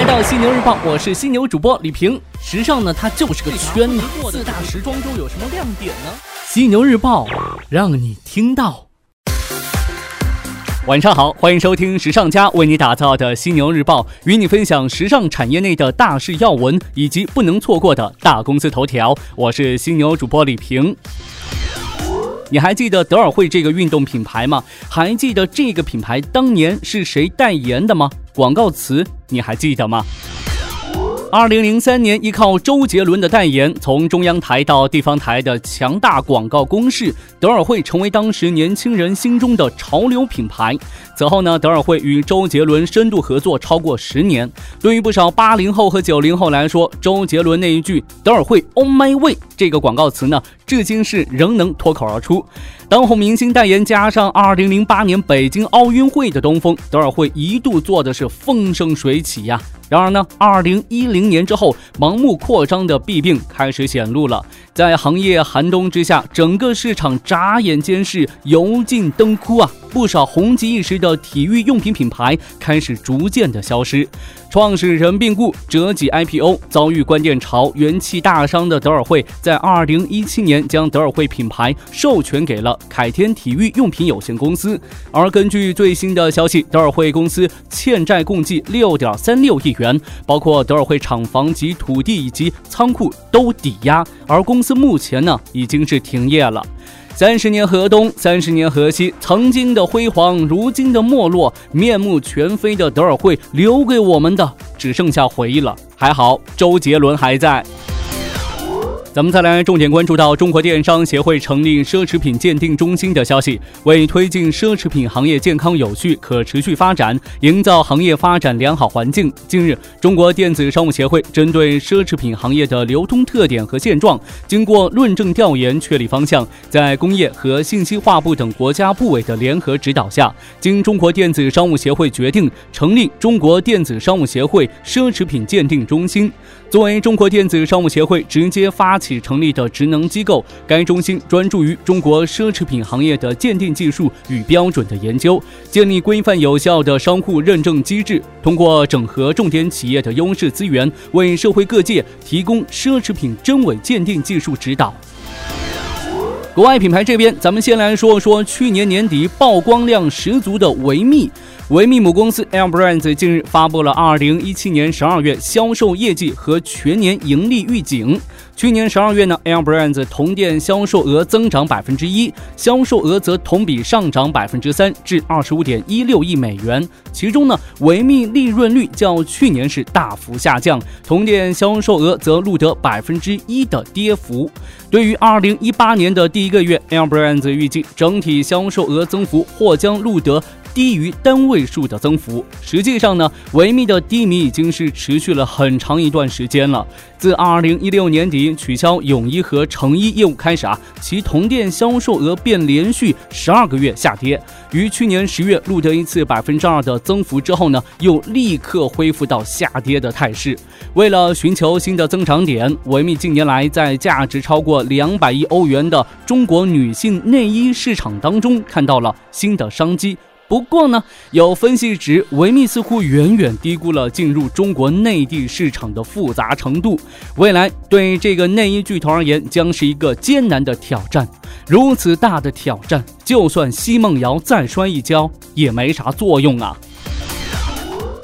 来到犀牛日报，我是犀牛主播李平。时尚呢，它就是个圈子。四大时装周有什么亮点呢？犀牛日报让你听到。晚上好，欢迎收听时尚家为你打造的犀牛日报，与你分享时尚产业内的大事要闻以及不能错过的大公司头条。我是犀牛主播李平。你还记得德尔惠这个运动品牌吗？还记得这个品牌当年是谁代言的吗？广告词你还记得吗？二零零三年，依靠周杰伦的代言，从中央台到地方台的强大广告攻势，德尔惠成为当时年轻人心中的潮流品牌。此后呢，德尔惠与周杰伦深度合作超过十年。对于不少八零后和九零后来说，周杰伦那一句“德尔惠 On My Way” 这个广告词呢，至今是仍能脱口而出。当红明星代言，加上2008年北京奥运会的东风，德尔惠一度做的是风生水起呀。然而呢，，2010年之后，盲目扩张的弊病开始显露了。在行业寒冬之下，整个市场眨眼间是油尽灯枯啊！不少红极一时的体育用品品牌开始逐渐的消失。创始人病故，折戟 IPO，遭遇关键潮，元气大伤的德尔惠，在二零一七年将德尔惠品牌授权给了凯天体育用品有限公司。而根据最新的消息，德尔惠公司欠债共计六点三六亿元，包括德尔惠厂房及土地以及仓库都抵押，而公司目前呢已经是停业了。三十年河东，三十年河西，曾经的辉煌，如今的没落，面目全非的德尔惠留给我们的只剩下回忆了。还好，周杰伦还在。咱们再来重点关注到中国电商协会成立奢侈品鉴定中心的消息，为推进奢侈品行业健康有序、可持续发展，营造行业发展良好环境。近日，中国电子商务协会针对奢侈品行业的流通特点和现状，经过论证调研确立方向，在工业和信息化部等国家部委的联合指导下，经中国电子商务协会决定成立中国电子商务协会奢侈品鉴定中心。作为中国电子商务协会直接发起成立的职能机构，该中心专注于中国奢侈品行业的鉴定技术与标准的研究，建立规范有效的商户认证机制，通过整合重点企业的优势资源，为社会各界提供奢侈品真伪鉴定技术指导。国外品牌这边，咱们先来说说去年年底曝光量十足的维密。维密母公司 L Brands 近日发布了2017年12月销售业绩和全年盈利预警。去年12月呢，Air Brands 同店销售额增长百分之一，销售额则同比上涨百分之三，至25.16亿美元。其中呢，维密利润率较去年是大幅下降，同店销售额则录得百分之一的跌幅。对于2018年的第一个月，Air Brands 预计整体销售额增幅或将录得。低于单位数的增幅。实际上呢，维密的低迷已经是持续了很长一段时间了。自二零一六年底取消泳衣和成衣业务开始啊，其同店销售额便连续十二个月下跌。于去年十月录得一次百分之二的增幅之后呢，又立刻恢复到下跌的态势。为了寻求新的增长点，维密近年来在价值超过两百亿欧元的中国女性内衣市场当中看到了新的商机。不过呢，有分析指，维密似乎远远低估了进入中国内地市场的复杂程度，未来对这个内衣巨头而言将是一个艰难的挑战。如此大的挑战，就算奚梦瑶再摔一跤，也没啥作用啊。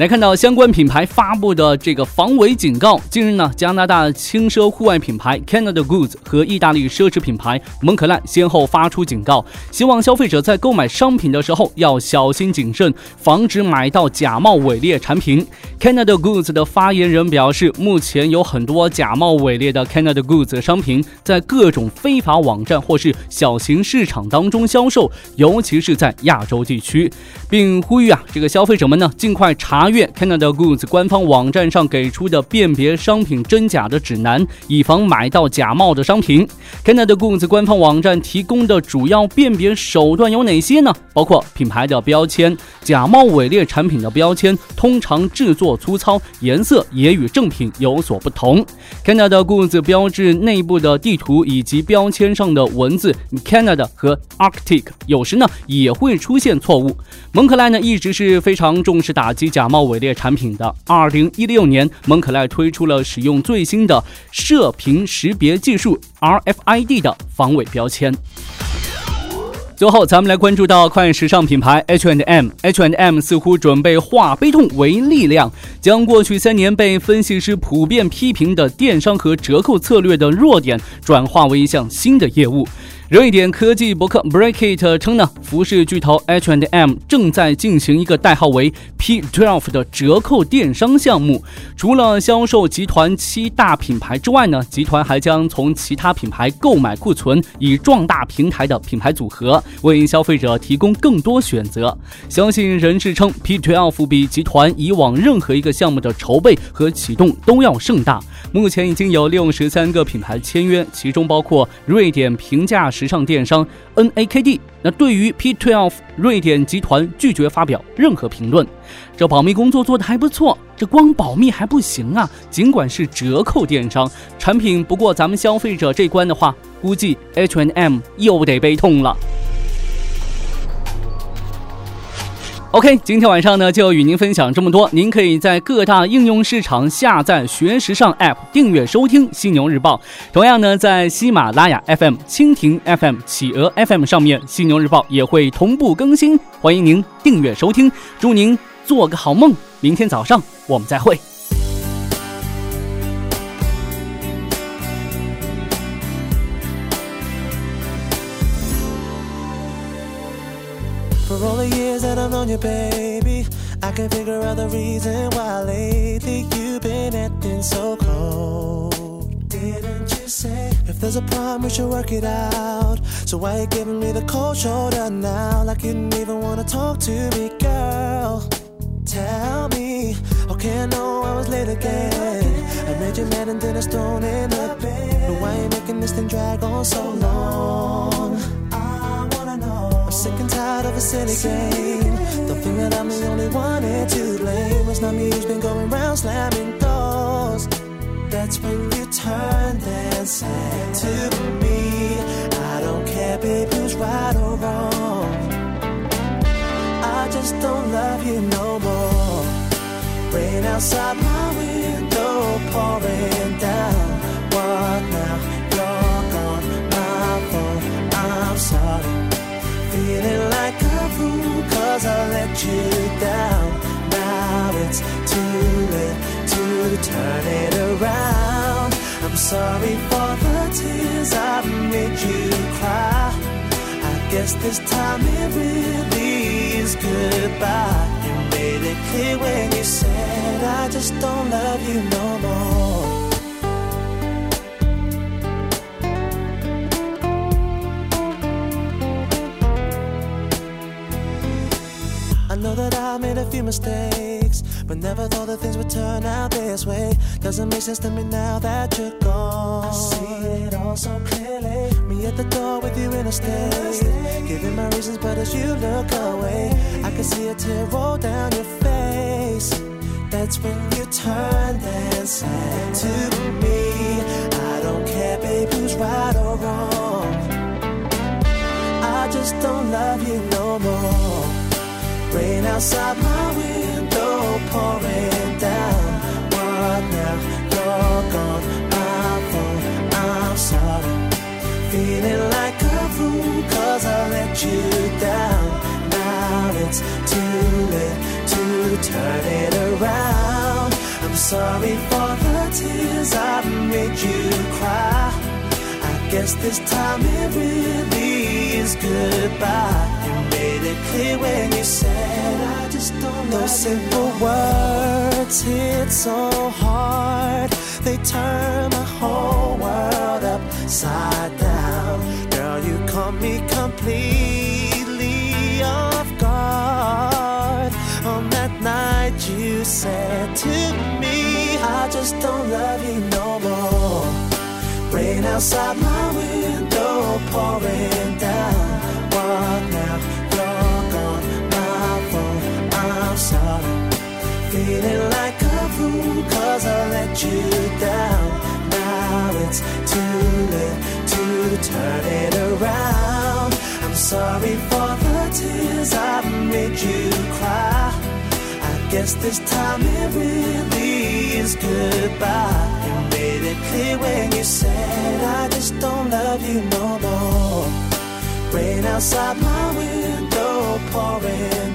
来看到相关品牌发布的这个防伪警告。近日呢，加拿大轻奢户外品牌 Canada Goods 和意大利奢侈品牌蒙克兰先后发出警告，希望消费者在购买商品的时候要小心谨慎，防止买到假冒伪劣产品。Canada Goods 的发言人表示，目前有很多假冒伪劣的 Canada Goods 商品在各种非法网站或是小型市场当中销售，尤其是在亚洲地区，并呼吁啊，这个消费者们呢尽快查。月 Canada Goods 官方网站上给出的辨别商品真假的指南，以防买到假冒的商品。Canada Goods 官方网站提供的主要辨别手段有哪些呢？包括品牌的标签，假冒伪劣产品的标签通常制作粗糙，颜色也与正品有所不同。Canada Goods 标志内部的地图以及标签上的文字 Canada 和 Arctic 有时呢也会出现错误。蒙克莱呢一直是非常重视打击假。冒伪劣产品的。二零一六年，蒙可莱推出了使用最新的射频识别技术 RFID 的防伪标签。最后，咱们来关注到快时尚品牌 H&M。H&M 似乎准备化悲痛为力量，将过去三年被分析师普遍批评的电商和折扣策略的弱点，转化为一项新的业务。瑞典科技博客 Breakit 称呢，服饰巨头 H&M 正在进行一个代号为 P12 的折扣电商项目。除了销售集团七大品牌之外呢，集团还将从其他品牌购买库存，以壮大平台的品牌组合，为消费者提供更多选择。相信人士称，P12 比集团以往任何一个项目的筹备和启动都要盛大。目前已经有六十三个品牌签约，其中包括瑞典平价。时尚电商 NAKD，那对于 P Twelve 瑞典集团拒绝发表任何评论。这保密工作做得还不错，这光保密还不行啊！尽管是折扣电商产品，不过咱们消费者这关的话，估计 H and M 又得悲痛了。OK，今天晚上呢就与您分享这么多。您可以在各大应用市场下载“学时尚 ”App，订阅收听《犀牛日报》。同样呢，在喜马拉雅 FM、蜻蜓 FM、企鹅 FM 上面，《犀牛日报》也会同步更新。欢迎您订阅收听，祝您做个好梦。明天早上我们再会。All the years that I've known you, baby, I can't figure out the reason why lately you've been acting so cold. Didn't you say if there's a problem, we should work it out? So why you giving me the cold shoulder now? Like you didn't even wanna talk to me, girl. Tell me, okay, I know I was late again. I made you mad and then I stone in the bed. But why you making this thing drag on so long? Sick and tired of a silly game. Don't think that I'm the only one here to blame. It's not me who's been going round slamming doors. That's when you turned and said to me, I don't care, babe, who's right or wrong. I just don't love you no more. Rain outside my window pouring down. Cause I let you down. Now it's too late to turn it around. I'm sorry for the tears I made you cry. I guess this time it really is goodbye. You made it clear when you said I just don't love you no more. I made a few mistakes, but never thought that things would turn out this way. Doesn't make sense to me now that you're gone. I see it all so clearly. Me at the door with you in a state, giving my reasons, but as you look away, I can see a tear roll down your face. That's when you turned and said to me, I don't care, babe, who's right or wrong. I just don't love you no. Rain outside my window pouring down. What now? You're gone, my fault. I'm sorry. Feeling like a fool cause I let you down. Now it's too late to turn it around. I'm sorry for the tears I made you cry. I guess this time it really is goodbye made it clear when you said I just don't Those simple words. Hit so hard. They turn my whole world upside down. Girl, you caught me completely off guard. On that night you said to me I just don't love you no more. Rain outside my window pouring Feeling like a fool cause I let you down. Now it's too late to turn it around. I'm sorry for the tears I've made you cry. I Guess this time it really is goodbye. You made it clear when you said I just don't love you no more. Rain outside my window pouring